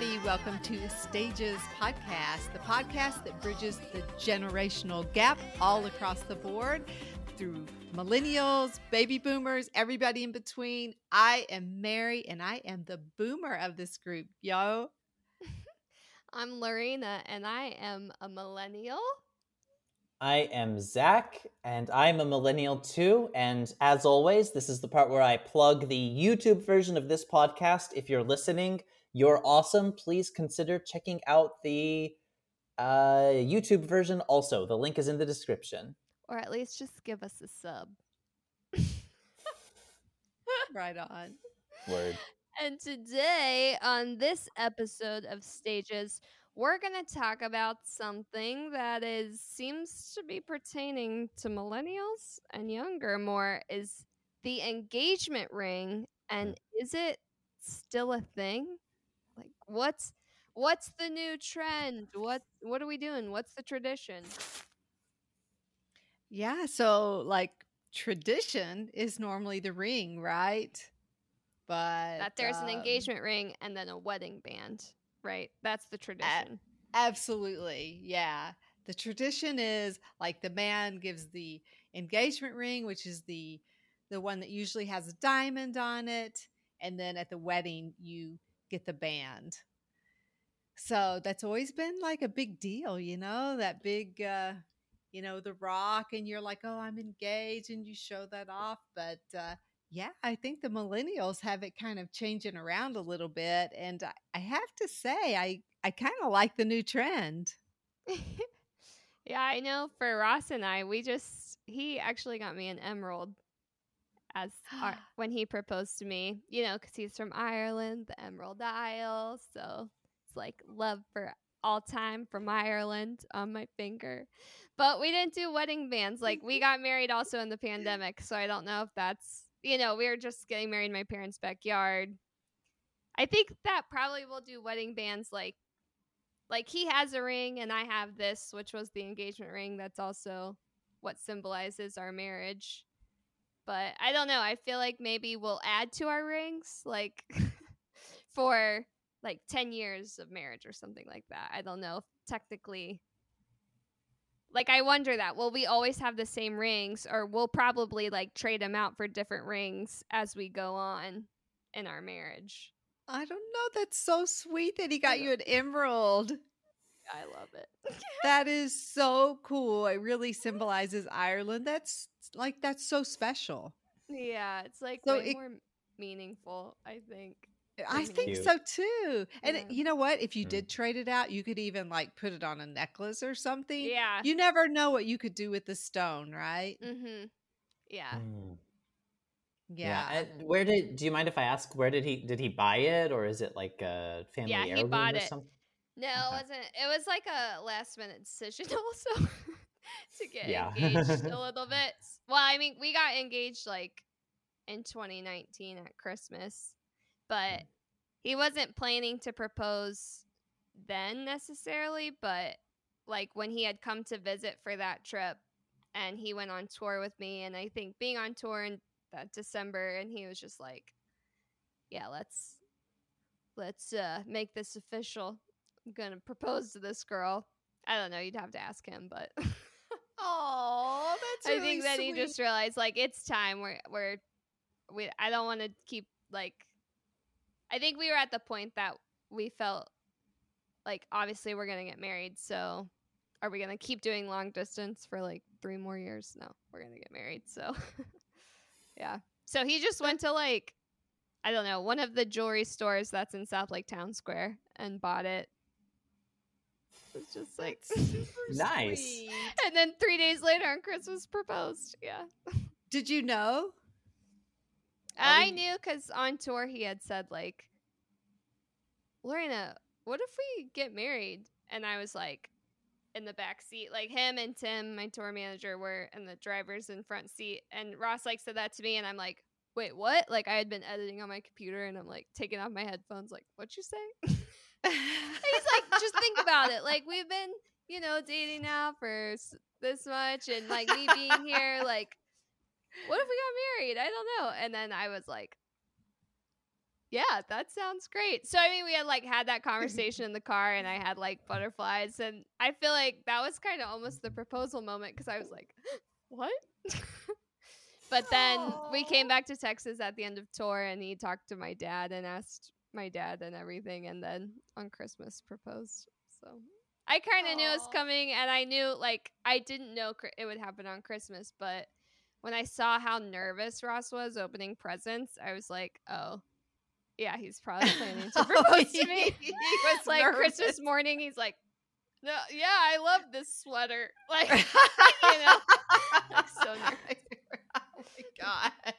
Hey, hey, everybody. Welcome to Stages Podcast, the podcast that bridges the generational gap all across the board through millennials, baby boomers, everybody in between. I am Mary and I am the boomer of this group, yo. I'm Lorena and I am a millennial. I am Zach, and I'm a millennial too. And as always, this is the part where I plug the YouTube version of this podcast. If you're listening, you're awesome. Please consider checking out the uh, YouTube version also. The link is in the description. Or at least just give us a sub. right on. Word. And today, on this episode of Stages, we're going to talk about something that is seems to be pertaining to millennials and younger more is the engagement ring and is it still a thing like what's what's the new trend what what are we doing what's the tradition yeah so like tradition is normally the ring right but that there's um, an engagement ring and then a wedding band right? That's the tradition. A- absolutely. Yeah. The tradition is like the man gives the engagement ring, which is the the one that usually has a diamond on it, and then at the wedding you get the band. So that's always been like a big deal, you know, that big uh you know, the rock and you're like, "Oh, I'm engaged," and you show that off, but uh yeah, I think the millennials have it kind of changing around a little bit. And I, I have to say, I, I kind of like the new trend. yeah, I know for Ross and I, we just, he actually got me an emerald as our, when he proposed to me, you know, because he's from Ireland, the Emerald Isle. So it's like love for all time from Ireland on my finger. But we didn't do wedding bands. Like we got married also in the pandemic. So I don't know if that's you know, we were just getting married in my parents' backyard. I think that probably will do wedding bands like like he has a ring and I have this, which was the engagement ring that's also what symbolizes our marriage. But I don't know. I feel like maybe we'll add to our rings like for like 10 years of marriage or something like that. I don't know technically like I wonder that will we always have the same rings or we'll probably like trade them out for different rings as we go on in our marriage. I don't know. That's so sweet that he got you an emerald. I love it. that is so cool. It really symbolizes Ireland. That's like that's so special. Yeah, it's like so way it, more meaningful, I think. I think so too. And yeah. you know what? If you mm. did trade it out, you could even like put it on a necklace or something. Yeah. You never know what you could do with the stone, right? Mm-hmm. Yeah. Mm. Yeah. yeah. where did? Do you mind if I ask? Where did he? Did he buy it, or is it like a family yeah, he bought it. Something? No, okay. it wasn't. It was like a last minute decision, also to get yeah. engaged a little bit. Well, I mean, we got engaged like in 2019 at Christmas but he wasn't planning to propose then necessarily, but like when he had come to visit for that trip and he went on tour with me and I think being on tour in that December and he was just like yeah, let's let's uh make this official. To propose to this girl. I don't know, you'd have to ask him, but Oh, that's really I think that sweet. he just realized like it's time. We're we're we I don't want to keep like I think we were at the point that we felt like obviously we're gonna get married, so are we gonna keep doing long distance for like three more years? No, we're gonna get married. So yeah. So he just went to like I don't know, one of the jewelry stores that's in Southlake Town Square and bought it. It's just like nice. And then three days later on Christmas proposed. Yeah. Did you know? I knew because on tour he had said like, Lorena, what if we get married? And I was like, in the back seat, like him and Tim, my tour manager, were in the driver's in front seat, and Ross like said that to me, and I'm like, wait, what? Like I had been editing on my computer, and I'm like taking off my headphones, like, what you say? he's like, just think about it. Like we've been, you know, dating now for this much, and like me being here, like what if we got married? I don't know. And then I was like, yeah, that sounds great. So I mean, we had like had that conversation in the car, and I had like butterflies, and I feel like that was kind of almost the proposal moment because I was like, "What?" but then we came back to Texas at the end of tour, and he talked to my dad and asked my dad and everything, and then on Christmas proposed. So I kind of knew it was coming, and I knew like I didn't know it would happen on Christmas, but when I saw how nervous Ross was opening presents, I was like, "Oh." Yeah, he's probably planning to oh, propose to me. he was like nervous. Christmas morning, he's like, "No, yeah, I love this sweater." Like, you know, so nervous. oh my god.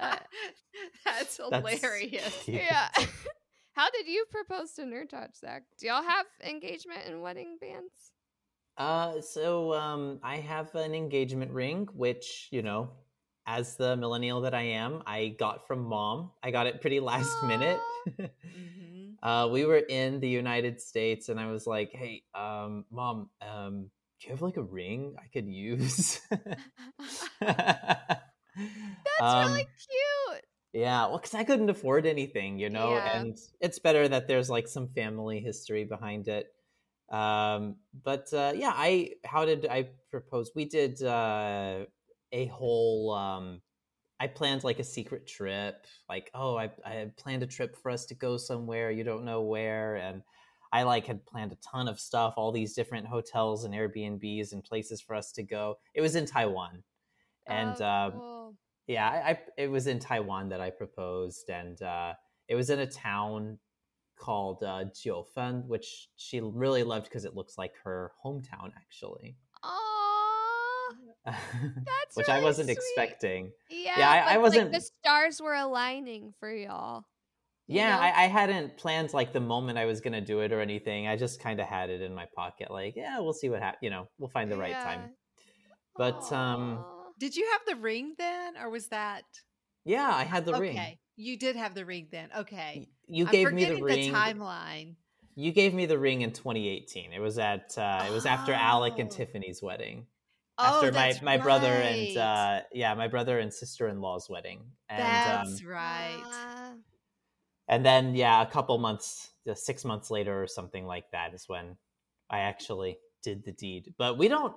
Uh, That's That's hilarious. cute. yeah. How did you propose to Nerd Touch, Zach? Do y'all have engagement and wedding bands? Uh, so um, I have an engagement ring, which you know, as the millennial that I am, I got from mom. I got it pretty last minute. Mhm. uh, we were in the United States, and I was like, "Hey, um, mom, um, do you have like a ring I could use?" That's Um, really cute. Yeah, well, because I couldn't afford anything, you know, Yeah. and it's better that there's like some family history behind it. Um, but uh, yeah, I how did I propose? We did uh, a whole. Um, I planned like a secret trip, like oh, I I planned a trip for us to go somewhere you don't know where, and I like had planned a ton of stuff, all these different hotels and Airbnbs and places for us to go. It was in Taiwan, and Oh, um, cool. Yeah I, I it was in taiwan that i proposed and uh it was in a town called uh jiufen which she really loved because it looks like her hometown actually Aw, that's which i wasn't sweet. expecting Yeah, Yeah, I- I wasn't- the stars were aligning for y'all. you yeah know? I, I hadn't planned like the moment i was gonna do it or anything i just kind of had it in my pocket like yeah we'll see what happens you know we'll find the right time Yeah. But, um, Aw. Did you have the ring then, or was that yeah i had the okay? ring Okay, You did have the ring then. Okay. you I'm gave me the forgetting ring timeline. you gave me the ring in 2018 it was at uh it was after alec and Oh. tiffany's wedding Oh, after my, that's my brother and uh yeah my brother and sister-in-law's wedding and that's um right. And then yeah a couple months uh, six months later or something like that is when i actually did the deed but we don't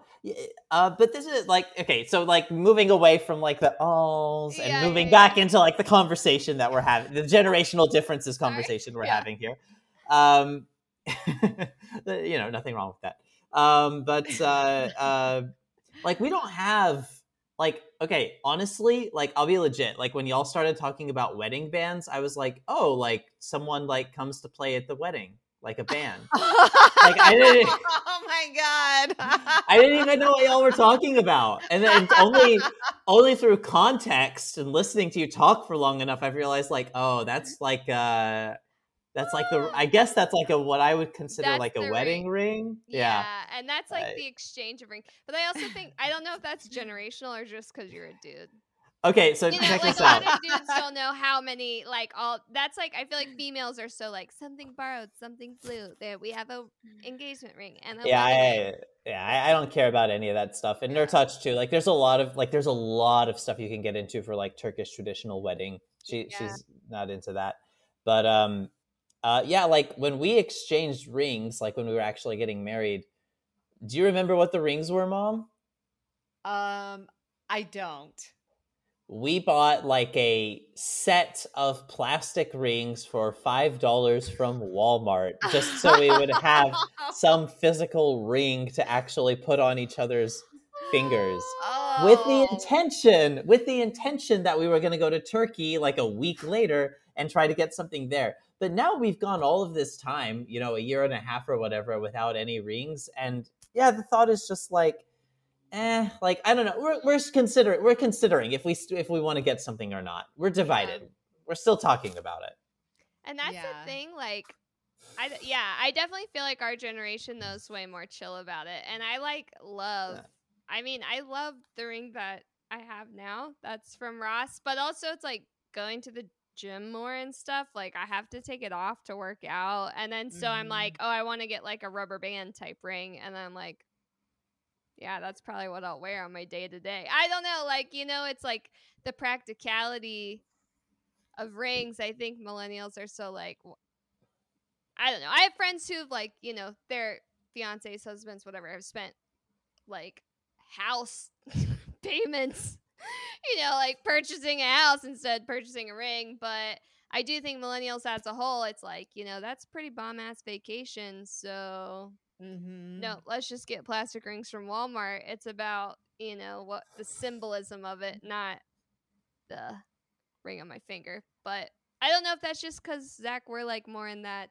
uh but this is like okay so like moving away from like the alls and Yeah, moving yeah, back yeah. into like the conversation that we're having the generational differences conversation we're Yeah. having here um you know nothing wrong with that um but uh uh like we don't have like okay honestly like i'll be legit like when y'all started talking about wedding bands i was like oh like someone like comes to play at the wedding like a band like I didn't- Oh my god! i didn't even know what y'all were talking about and then only only through context and listening to you talk for long enough i've realized like oh that's like uh that's like the i guess that's like a what i would consider That's like a wedding ring Yeah. and that's like Right. the exchange of ring. But I also think I don't know if that's generational or just because you're a dude. Okay so You know, check like this a lot out of dudes don't know how many like all. That's like I feel like females are so like something borrowed, something blue. There we have a engagement ring and a yeah. I, yeah, I, I don't care about any of that stuff. And Nerd Touch too. Like, there's a lot of like, there's a lot of stuff you can get into for like Turkish traditional wedding. She Yeah. she's not into that, but um, uh, yeah, like when we exchanged rings, like when we were actually getting married. Do you remember what the rings were, Mom? um, I don't. We bought like a set of plastic rings for five dollars from Walmart, just so we would have some physical ring to actually put on each other's fingers. with the Oh. intention with the intention that we were going to go to turkey like a week later and try to get something there but now we've gone all of this time you know a year and a half or whatever without any rings and yeah the thought is just like eh like i don't know we're, we're considering we're considering if we if we want to get something or not we're divided we're still talking about it And that's Yeah. the thing, like, I d- yeah, I definitely feel like our generation though is way more chill about it, and I like love. Yeah. I mean, I love the ring that I have now. That's from Ross, but also it's like going to the gym more and stuff. Like I have to take it off to work out, and then so I'm Mhm. like, oh, I want to get like a rubber band type ring, and I'm like. Yeah, that's probably what I'll wear on my day to day. I don't know, like you know, it's like the practicality of rings. I think millennials are so like I don't know. I have friends who've like, you know, their fiancés, husbands, whatever, have spent like house payments, you know, like purchasing a house instead of purchasing a ring. But I do think millennials as a whole, it's like, you know, that's pretty bomb ass vacation. So Mm-hmm. no, let's just get plastic rings from Walmart. It's about, you know, what the symbolism of it, not the ring on my finger. But I don't know if that's just because, Zach, we're like more in that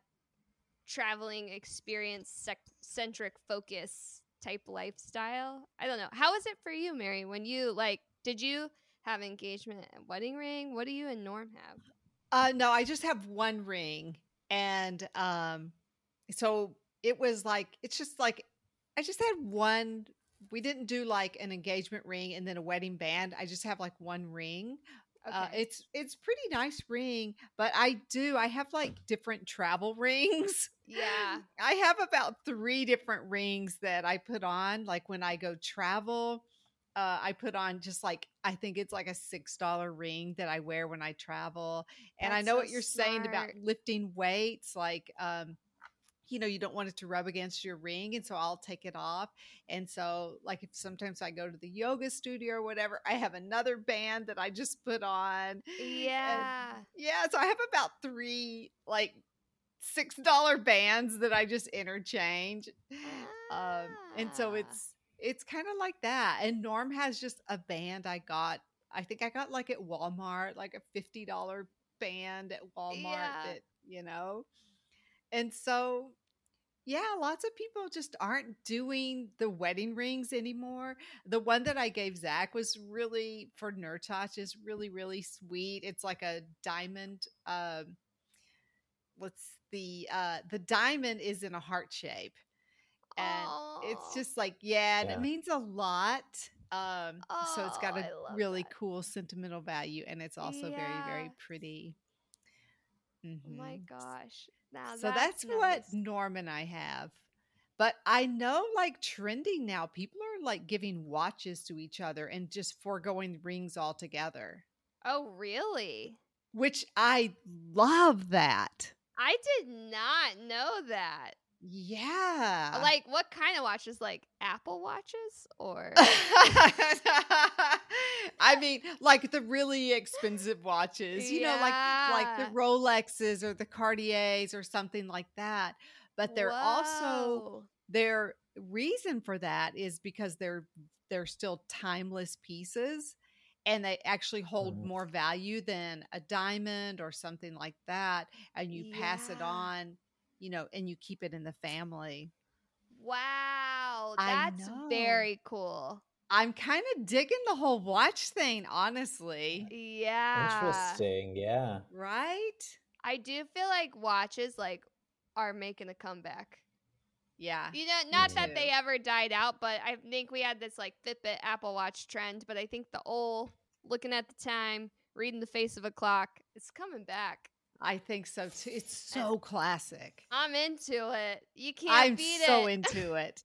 traveling experience sec- centric focus type lifestyle. I don't know. How is it for you, Mary, when you like, did you have engagement and wedding ring? What do you and Norm have? Uh, no, I just have one ring, and um, so it was like it's just like I just had one. We didn't do like an engagement ring and then a wedding band. I just have like one ring. Okay. Uh, it's it's pretty nice ring, but I do I have like different travel rings. yeah. I have about three different rings that I put on, like when I go travel. Uh, I put on just like I think it's like a six dollar ring that I wear when I travel, and I know so what you're saying about lifting weights, like um, you know you don't want it to rub against your ring, and so I'll take it off. And so, like if sometimes I go to the yoga studio or whatever, I have another band that I just put on. Yeah. Yeah, so I have about three like six dollar bands that I just interchange. Um, and so Ah. it's it's kind of like that. And Norm has just a band I got. I think I got like at Walmart, like a fifty dollar band at Walmart Yeah. that you know. And so yeah, lots of people just aren't doing the wedding rings anymore. The one that I gave Zach was really for Nurtouch is really, really sweet. It's like a diamond. Um, what's the uh the diamond is in a heart shape. And it's just like, yeah, Yeah. it means a lot. Um, so it's got a I love really that. cool sentimental value and it's also very, very Yeah. Pretty. Oh my Mhm. gosh. Now So that's, what nice. Norm and I have. But I know like trending now, people are like giving watches to each other and just foregoing rings altogether, Oh, really? which I love that. I did not know that. Yeah. Like, what kind of watches? Like Apple watches or? I mean, like the really expensive watches, you know, like like the Rolexes or the Cartiers or something like that. But they're also their reason for that is because they're they're still timeless pieces and they actually hold Mhm. more value than a diamond or something like that and you pass it on you know and you keep it in the family Wow, that's very cool. i'm kind of digging the whole watch thing honestly Yeah. Interesting. Yeah. right I do feel like watches like are making a comeback. yeah You know, not Me that they ever died out, but I think we had this like Fitbit Apple Watch trend. But I think the old looking at the time, reading the face of a clock, it's coming back. I think so too it's so classic I'm into it. You can't i'm beat so it. into it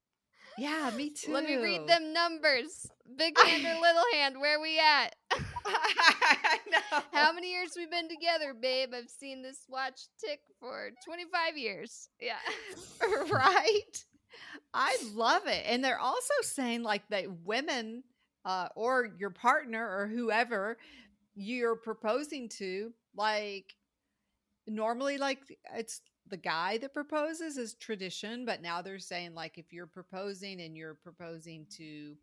yeah me too Let me read them numbers. Big hand or little hand, where we at? I know. How many years we've been together, babe? I've seen this watch tick for 25 years. Yeah. right? I love it. And they're also saying like that women uh, or your partner or whoever you're proposing to, like normally like it's the guy that proposes is tradition, but now they're saying like if you're proposing and you're proposing to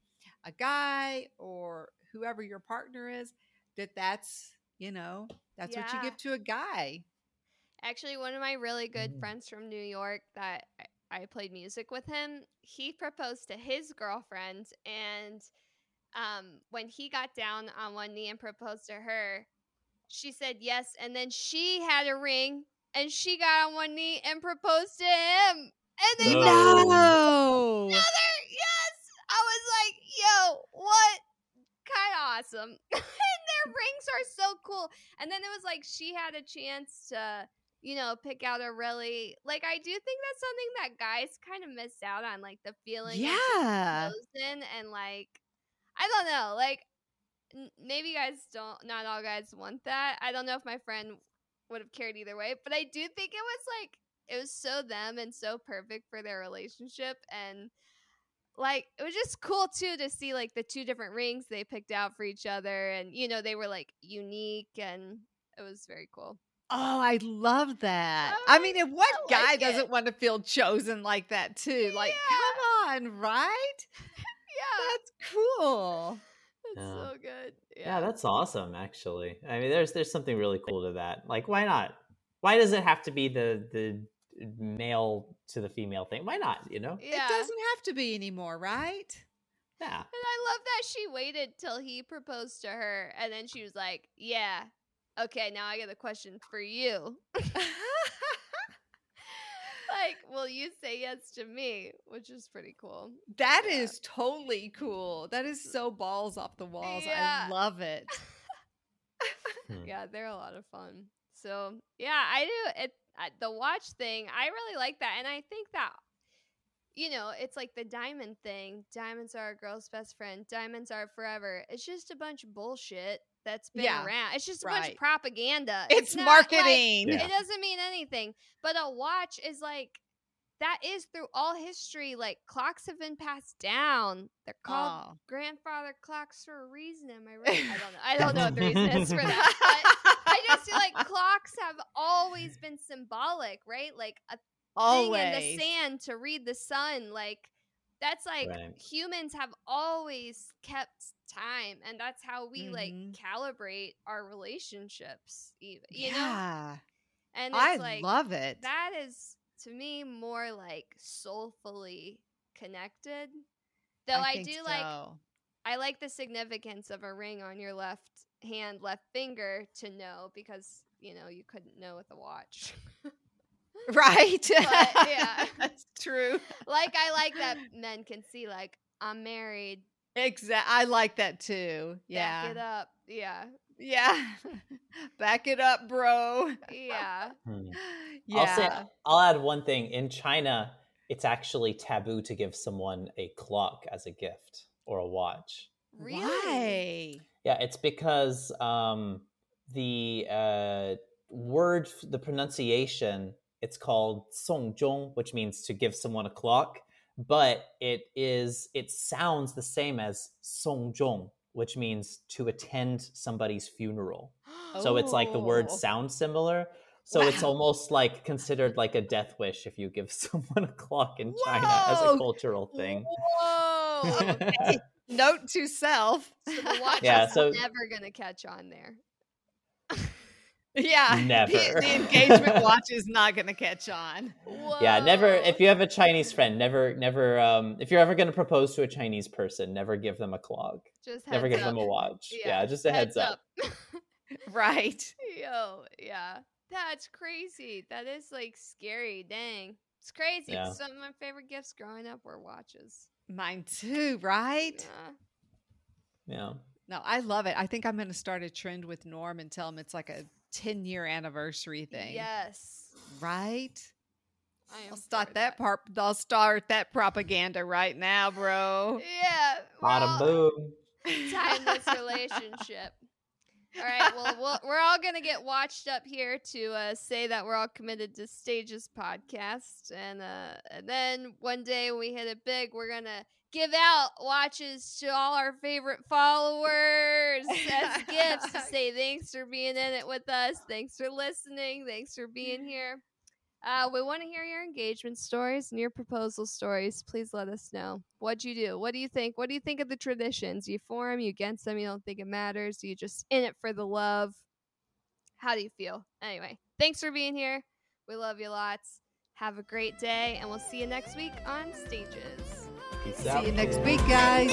a guy or whoever your partner is, that that's, you know, that's what you give to a guy. Actually, one of my really good Mm. friends from New York that I, I played music with him, he proposed to his girlfriend. And um, when he got down on one knee and proposed to her, she said yes. And then she had a ring and she got on one knee and proposed to him. And they No. got No. together. Yes. I was like, yo, what? Kind of awesome. and their rings are so cool. And then it was like she had a chance to, you know, pick out a really like I do think that's something that guys kind of miss out on, like the feeling Yeah. chosen and like I don't know, like n- maybe guys don't. Not all guys want that. I don't know if my friend would have cared either way, but I do think it was like it was so them and so perfect for their relationship and like it was just cool too to see like the two different rings they picked out for each other and you know they were like unique and it was very cool Oh, I love that. Oh, I mean, and what I guy doesn't want to feel chosen like that too? Like, Yeah. come on, right? yeah That's cool. That's Yeah. so good Yeah. yeah, that's awesome. Actually, I mean, there's there's something really cool to that. Like, why not? Why does it have to be the the male to the female thing? Why not? You know? yeah. It doesn't have to be anymore, right? Yeah. And I love that she waited till he proposed to her and then she was like, Yeah, okay, now I got a question for you. like, will you say yes to me? Which is pretty cool. That Yeah. is totally cool. That is so balls off the walls. Yeah. I love it. Hmm. Yeah, they're a lot of fun. So yeah, I do it. I, the watch thing, I really like that, and I think that you know, it's like the diamond thing. Diamonds are a girl's best friend. Diamonds are forever. It's just a bunch of bullshit that's been Yeah, around. It's just a bunch of propaganda. It's, not like- marketing. Yeah. It doesn't mean anything. But a watch is like that is through all history. Like clocks have been passed down. They're called Oh. grandfather clocks for a reason. Am I right? I don't know. I don't know what the reason is for that. But I just feel like clocks have always been symbolic, right? Like a Always. thing in the sand to read the sun. Like that's like Right. humans have always kept time, and that's how we Mhm. like calibrate our relationships. Even you know, yeah. and it's I like love it. that is to me more like soulfully connected. Though I, think do like. I like the significance of a ring on your left hand, left finger to know because you know you couldn't know with a watch. Right. But, yeah. That's true. like I like that men can see like I'm married. Exact. I like that too. Yeah. Back it Yeah. up. Yeah. Yeah. Back it up, bro. Yeah. Hmm. Yeah. I'll say I'll add one thing. In China, it's actually taboo to give someone a clock as a gift or a watch. Really? Why? Yeah, it's because um, the uh, word, the pronunciation, it's called songjong, which means to give someone a clock, but it is it sounds the same as songjong, which means to attend somebody's funeral. So it's like the words Oh. sound similar. So it's almost like considered like a death wish if you give someone a clock in China as a cultural thing. Whoa. Okay. Note to self. So the watch Yeah, is so- never gonna catch on there. Yeah. the- Never. The, engagement watch is not going to catch on. Yeah, never. If you have a Chinese friend, never, never. Um, if you're ever going to propose to a Chinese person, never give them a clog. just never heads give them a watch. Yeah, Yeah, just a heads, up. Right. Yo, yeah. That's crazy. That is like scary. Dang. It's crazy. Yeah. Some of my favorite gifts growing up were watches. Mine too, right? Yeah. Yeah. No, I love it. I think I'm going to start a trend with Norm and tell him it's like a 10 year anniversary thing. Yes. Right? I am I'll start for that part. I'll start that propaganda right now, bro. Yeah. we're Bada all- boom. timeless relationship. All right, well, well, we're all gonna get watched up here to uh, say that we're all committed to Stages podcast, and uh, and then one day when we hit it big, we're gonna give out watches to all our favorite followers as gifts to say thanks for being in it with us, thanks for listening, thanks for being here. Uh, we want to hear your engagement stories and your proposal stories. Please let us know. What'd you do? What do you think? What do you think of the traditions? You for them? You against them? You don't think it matters? You just in it for the love? How do you feel? Anyway, thanks for being here. We love you lots. Have a great day, and we'll see you next week on Stages. See you next week, guys.